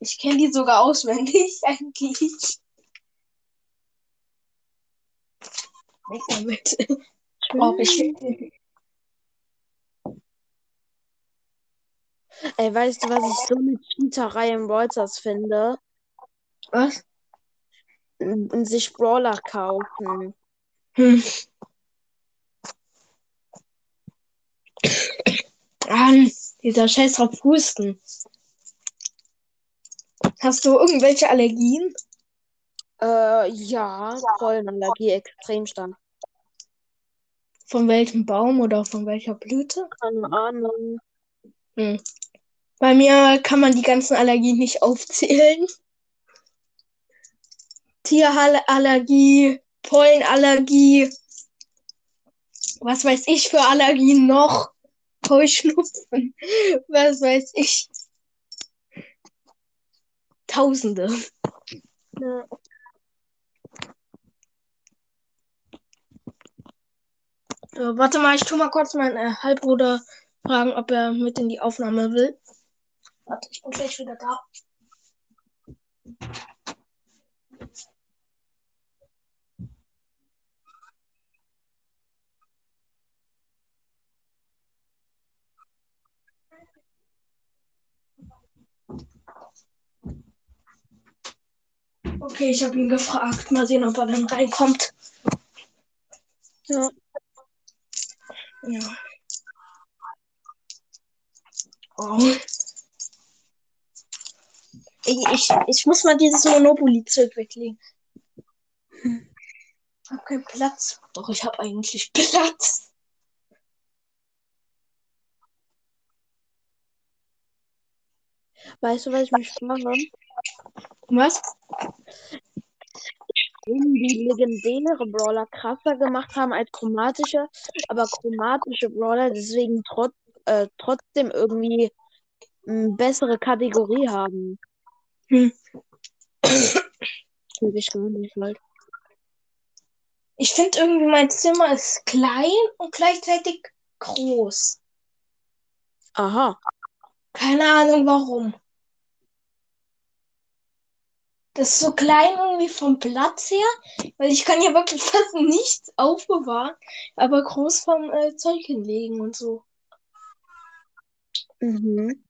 Ich kenne die sogar auswendig eigentlich. Weg damit. Oh, ich ey, weißt du, was ich so eine Cheaterei im Brawlstars finde? Was? Und sich Brawler kaufen. Hm. Ah, dieser Scheiß drauf Husten. Hast du irgendwelche Allergien? Äh, ja, Pollenallergie extrem stark. Von welchem Baum oder von welcher Blüte? Keine Ahnung. Hm. Bei mir kann man die ganzen Allergien nicht aufzählen. Tierallergie, Pollenallergie, was weiß ich für Allergien noch? Heuschnupfen, was weiß ich. Tausende. Ja. So, warte mal, ich tu mal kurz meinen äh, Halbbruder fragen, ob er mit in die Aufnahme will. Warte, ich bin gleich wieder da. Okay, ich habe ihn gefragt. Mal sehen, ob er dann reinkommt. Ja. Ja. Oh. Ich, ich, ich muss mal dieses Monopoly-Zeug weglegen. Ich habe keinen Platz. Doch, ich habe eigentlich Platz. Weißt du, was ich mich frage? Was? die legendäre Brawler krasser gemacht haben als chromatische, aber chromatische Brawler deswegen trotz, äh, trotzdem irgendwie eine bessere Kategorie haben. Hm. Finde ich halt. Ich finde irgendwie, mein Zimmer ist klein und gleichzeitig groß. Aha. Keine Ahnung warum. Das ist so klein irgendwie vom Platz her, weil ich kann ja wirklich fast nichts aufbewahren, aber groß vom äh, Zeug hinlegen und so. Mhm.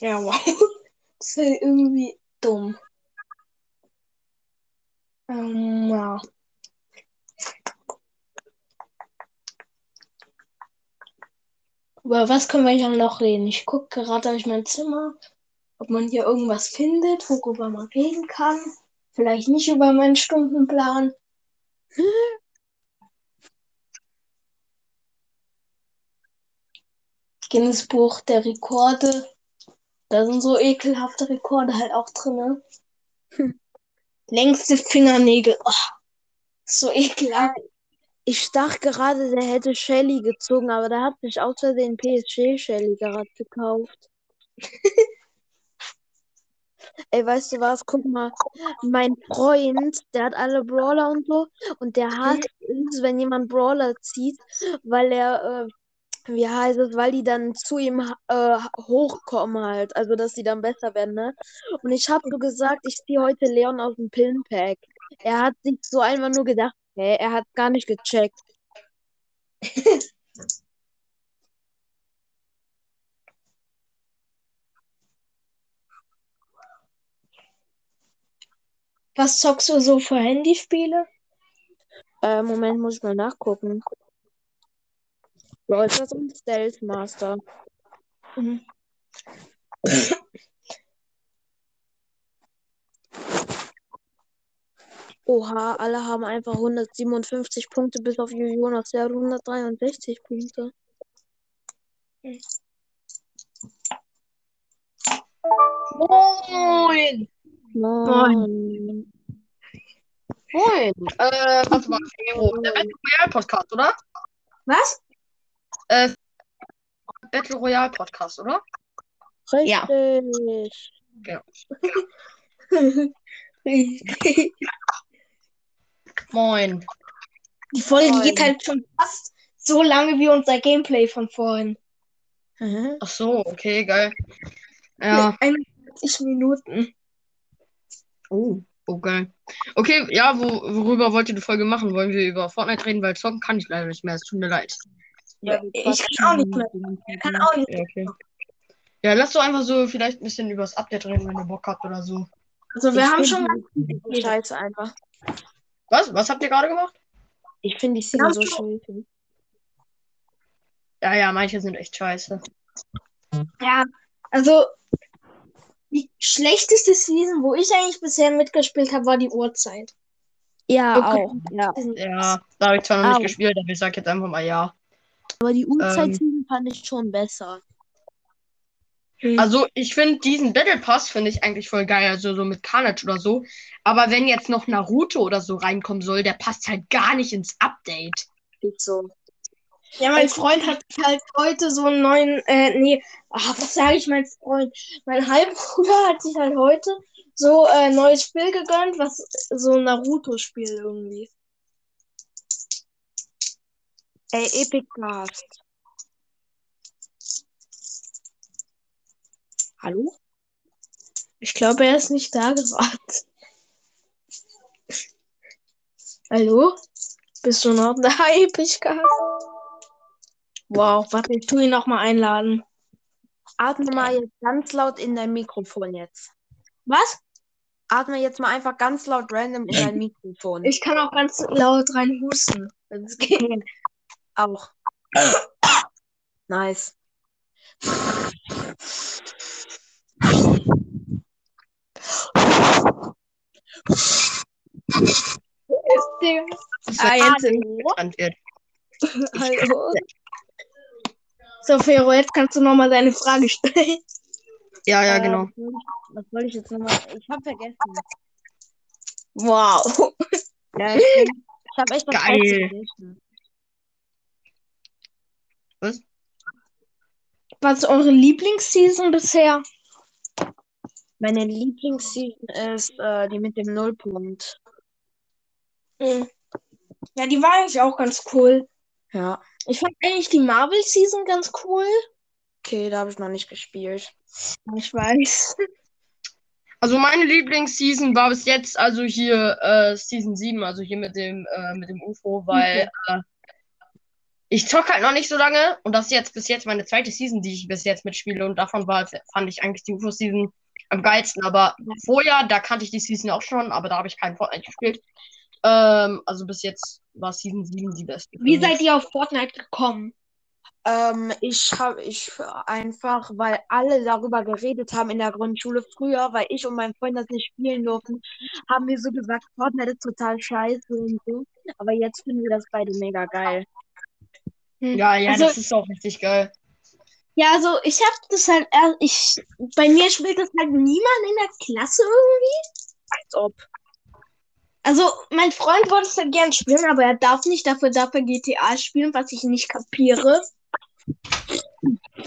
Ja, wow. Das ist halt irgendwie dumm. Ähm, ja. Über was können wir hier noch reden? Ich gucke gerade durch mein Zimmer, ob man hier irgendwas findet, worüber man reden kann. Vielleicht nicht über meinen Stundenplan. Guinness Buch der Rekorde. Da sind so ekelhafte Rekorde halt auch drin. Hm. Längste Fingernägel. Oh, so ekelhaft. Ich dachte gerade, der hätte Shelly gezogen, aber der hat sich aus Versehen PSG Shelly gerade gekauft. Ey, weißt du was? Guck mal, mein Freund, der hat alle Brawler und so und der hat ist, wenn jemand Brawler zieht, weil er, äh, wie heißt es, weil die dann zu ihm äh, hochkommen halt, also dass sie dann besser werden, ne? Und ich habe so gesagt, ich ziehe heute Leon aus dem Pillenpack. Er hat sich so einfach nur gedacht, hä, er hat gar nicht gecheckt. Was zockst du so für Handyspiele? Äh, Moment, muss ich mal nachgucken. Brawl Stars und Stealth Master. Mhm. Oha, alle haben einfach 157 Punkte, bis auf Jonas, der hat 163 Punkte. Moin! Moin. Moin! Äh, warte mal, Fero. Der Battle Royale Podcast, oder? Was? Äh, Battle Royale Podcast, oder? Ja. Richtig. Moin. Die Folge Moin. geht halt schon fast so lange wie unser Gameplay von vorhin. Mhm. Ach so, okay, geil. Ja. 41 Minuten. Oh, oh geil. Okay, ja, wo, worüber wollt ihr die Folge machen? Wollen wir über Fortnite reden? Weil zocken kann ich leider nicht mehr. Es tut mir leid. Ja, ich kann auch nicht mehr. Ich kann auch nicht. Ja, okay. Ja, lass doch einfach so vielleicht ein bisschen über das Update reden, wenn ihr Bock habt oder so. Also wir Ich haben schon so scheiße einfach. Was? Was habt ihr gerade gemacht? Ich finde die Szene so scheiße. Ja, ja, manche sind echt scheiße. Ja, also die schlechteste Season, wo ich eigentlich bisher mitgespielt habe, war die Uhrzeit. Ja, Okay. auch. Ja. Ja, da habe ich zwar noch Au. nicht gespielt, aber ich sag jetzt einfach mal ja. Aber die Ähm. Uhrzeit-Season fand ich schon besser. Also, ich finde diesen Battle Pass finde ich eigentlich voll geil, also so mit Carnage oder so. Aber wenn jetzt noch Naruto oder so reinkommen soll, der passt halt gar nicht ins Update. Ist so. Ja, mein Freund hat halt heute so einen neuen, äh, nee, ach, was sage ich, mein Freund? Mein Halbbruder hat sich halt heute so ein äh, neues Spiel gegönnt, was so ein Naruto-Spiel irgendwie. Ey, Epic Cast. Hallo? Ich glaube, er ist nicht da gerade. Hallo? Bist du noch da, Epischka? Wow, warte, ich tu ihn noch mal einladen. Atme mal jetzt ganz laut in dein Mikrofon jetzt. Was? Atme jetzt mal einfach ganz laut random in dein Mikrofon. Ich kann auch ganz laut rein husten, wenn es geht. auch. Nice. Digga. Das Ah, jetzt sind wird. Hallo. So, Fero, jetzt kannst du noch mal deine Frage stellen. Ja, ja, Äh, genau. was soll ich- jetzt nochmal? Ich hab vergessen. Wow. Ja, ich, bin- ich hab echt was Geil. Was? Was ist eure Lieblingsseason bisher? Meine Lieblingsseason ist äh, die mit dem Nullpunkt. Hm. Ja, die war eigentlich auch ganz cool. Ja. Ich fand eigentlich die Marvel-Season ganz cool. Okay, da habe ich noch nicht gespielt. Ich weiß. Also meine Lieblingsseason war bis jetzt also hier äh, Season 7, also hier mit dem äh, mit dem UFO, weil äh, ich zock halt noch nicht so lange und das ist jetzt bis jetzt meine zweite Season, die ich bis jetzt mitspiele und davon war fand ich eigentlich die UFO Season am geilsten, aber vorher, da kannte ich die Season auch schon, aber da habe ich keinen Fortnite gespielt. Ähm, also bis jetzt war Season 7 die beste. Wie seid ihr auf Fortnite gekommen? Ähm, ich habe ich einfach, weil alle darüber geredet haben in der Grundschule früher, weil ich und mein Freund das nicht spielen durften, haben wir so gesagt, Fortnite ist total scheiße und so. Aber jetzt finden wir das beide mega geil. Ja, ja, Also- das ist auch richtig geil. Ja, also ich hab das halt, er- ich, bei mir spielt das halt niemand in der Klasse irgendwie. Als ob. Also mein Freund wollte es halt gern spielen, aber er darf nicht, dafür darf er GTA spielen, was ich nicht kapiere.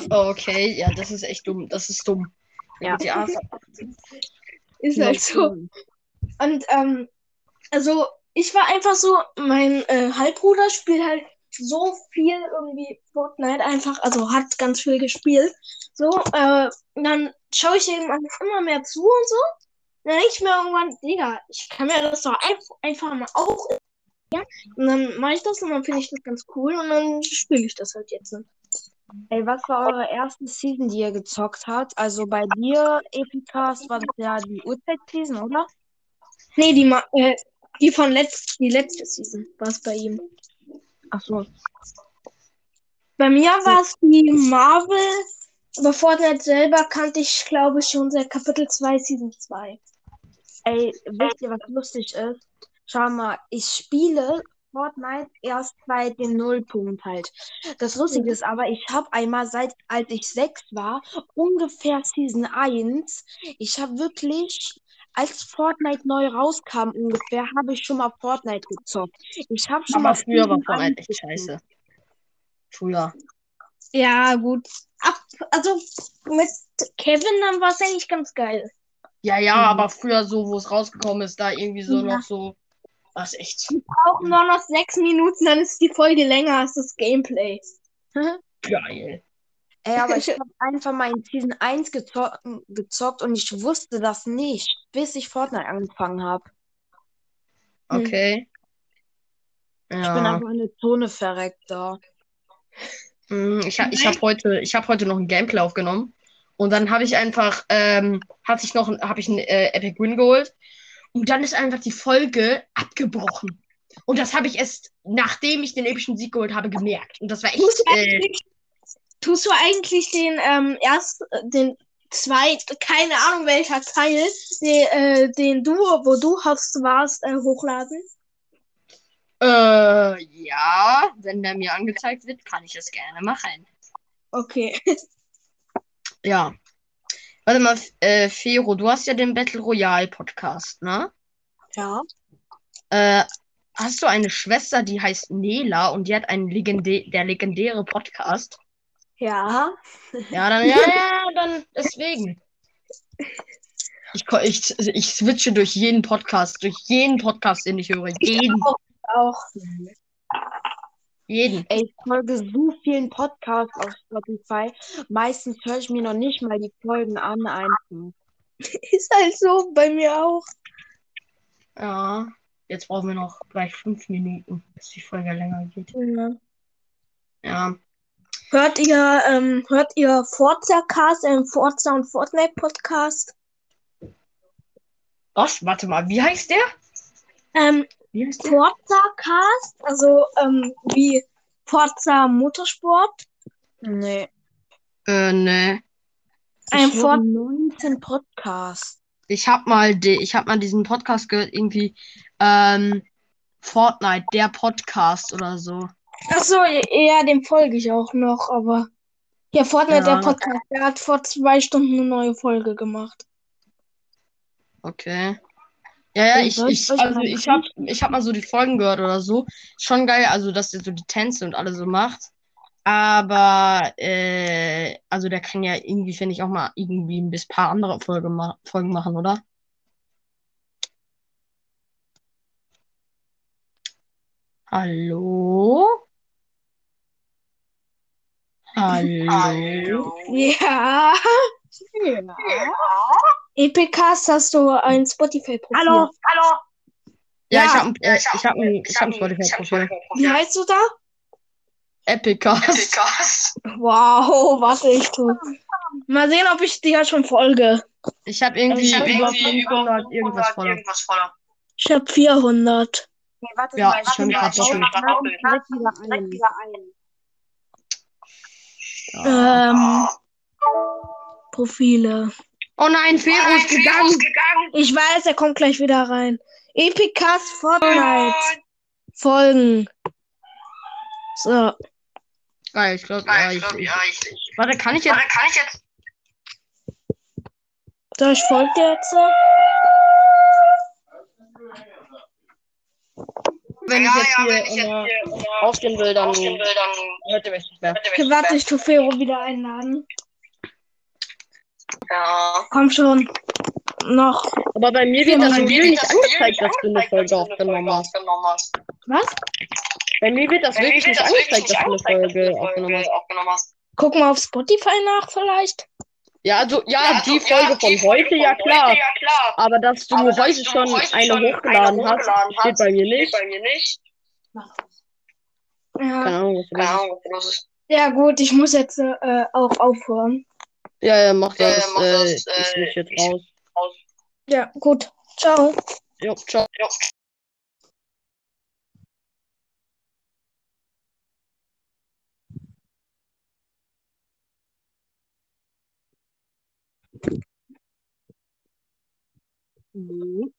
Okay, ja, das ist echt dumm. Das ist dumm. Ja. GTA Ist halt so. Und ähm, also ich war einfach so, mein äh, Halbbruder spielt halt so viel irgendwie Fortnite einfach, also hat ganz viel gespielt. So, äh, dann schaue ich ihm immer mehr zu und so. Dann denke ich mir irgendwann, Digga, ich kann mir das doch einfach, mal auch. Ja? Und dann mache ich das und dann finde ich das ganz cool und dann spiele ich das halt jetzt. Ey, was war eure erste Season, die ihr gezockt habt? Also bei dir, Epicast, war das ja die Uhrzeit-Season, oder? Nee, die, Ma äh, die von letzt, die letzte Season war es bei ihm. Ach so. Bei mir war es die Marvel, aber Fortnite selber kannte ich, glaube ich, schon seit Kapitel 2, Season 2. Ey, wisst ihr, was lustig ist? Schau mal, ich spiele Fortnite erst bei dem Nullpunkt halt. Das Lustige ist aber, ich habe einmal seit, als ich sechs war, ungefähr Season 1, ich habe wirklich, als Fortnite neu rauskam ungefähr, habe ich schon mal Fortnite gezockt. Ich habe schon Aber mal früher war Fortnite 1 echt scheiße. Früher. Ja, gut. Ab, also mit Kevin, dann war es eigentlich ganz geil. Ja, ja, Mhm. aber früher so, wo es rausgekommen ist, da irgendwie so Ja. noch so. Was echt Auch nur noch sechs Minuten, dann ist die Folge länger als das Gameplay. geil. Ey, aber ich habe einfach mal in Season 1 gezockt, gezockt und ich wusste das nicht, bis ich Fortnite angefangen habe. Hm. Okay. Ich bin Ja. einfach in der Zone verreckt da. Mm, Ich, ha- ich habe heute, ich hab heute noch ein Gameplay aufgenommen. Und dann habe ich einfach, ähm, hatte ich noch, habe ich einen äh, Epic Win geholt. Und dann ist einfach die Folge abgebrochen. Und das habe ich erst, nachdem ich den epischen Sieg geholt habe, gemerkt. Und das war echt, Tust du äh, eigentlich, tust du eigentlich den ähm, erst, äh, den zweiten, keine Ahnung welcher Teil, den, äh, den du, wo du Host warst, äh, hochladen? äh, ja, wenn der mir angezeigt wird, kann ich es gerne machen. Okay. Ja. Warte mal, äh, Fero, du hast ja den Battle Royale Podcast, ne? Ja. Äh, hast du eine Schwester, die heißt Nela und die hat einen legendä der legendäre Podcast? Ja. Ja, dann, ja, ja, dann deswegen. Ich, ich, ich switche durch jeden Podcast, durch jeden Podcast, den ich höre. Jeden, Auch. Jeden. Ey, ich folge so vielen Podcasts auf Spotify. Meistens höre ich mir noch nicht mal die Folgen an einfach. Ist halt so, bei mir auch. Ja, jetzt brauchen wir noch gleich fünf Minuten, bis die Folge länger geht. Ja. Ja. Hört ihr, ähm, hört ihr Forza Cast, ähm, Forza und Fortnite Podcast? Was? Warte mal, wie heißt der? Ähm, Wie heißt der? Forza Cast, also ähm, wie Forza Motorsport. Nee. Äh, ne. Ein Fort 19 Podcasts. Ich hab mal, die, ich hab mal diesen Podcast gehört, irgendwie, ähm, Fortnite, der Podcast oder so. Achso, ja, dem folge ich auch noch, aber. Ja, Fortnite, Ja. der Podcast, der hat vor zwei Stunden eine neue Folge gemacht. Okay. Ja, ja, ich, ich also mal ich hab, ich hab mal so die Folgen gehört oder so. Schon geil, also dass der so die Tänze und alles so macht. Aber, äh, also der kann ja irgendwie, finde ich, auch mal irgendwie ein bis paar andere Folge ma Folgen machen, oder? Hallo? Hallo? Ja. Epicast hast du ein Spotify-Profil. Hallo, hallo. Ja, Ja. ich hab, ein- äh, ich hab ein, ich hab ein Spotify-Profil. Wie heißt du da? Epicast. Wow, warte, ich tu. Mal sehen, ob ich dir schon folge. Ich hab irgendwie Ich hab über irgendwie 500 irgendwas voller. Ich habe 400. Nee, warte Ja, mal, ich grad mach doppelt. direkt wieder ein. Ja. Ähm, Profile. Oh nein, Fero ist gegangen. Ich weiß, er kommt gleich wieder rein. Epicast Fortnite. Folgen. So. Geil, ich glaube, ja, ich, ich, Warte, kann ich jetzt? So, ich folge dir jetzt. Wenn ich jetzt hier äh, aufstehen will, dann hört ihr mich nicht mehr. Okay, warte, ich tu Fero wieder einladen. Komm schon. noch. Aber bei mir wird das Reel nicht angezeigt, dass du eine Folge aufgenommen hast. Was? Bei mir wird das wirklich nicht angezeigt, dass du eine Folge aufgenommen hast. Guck mal auf Spotify nach vielleicht. Ja, also, ja, die Folge von heute, ja klar. Aber dass du heute schon eine hochgeladen hast, steht bei mir nicht. Ja. Keine Ahnung, was los ist. ja, gut, ich muss jetzt äh, auch aufhören. Ja, ja, mach das. äh, ich muss jetzt raus. Ja, gut. Ciao. Jo, ciao. Mhm.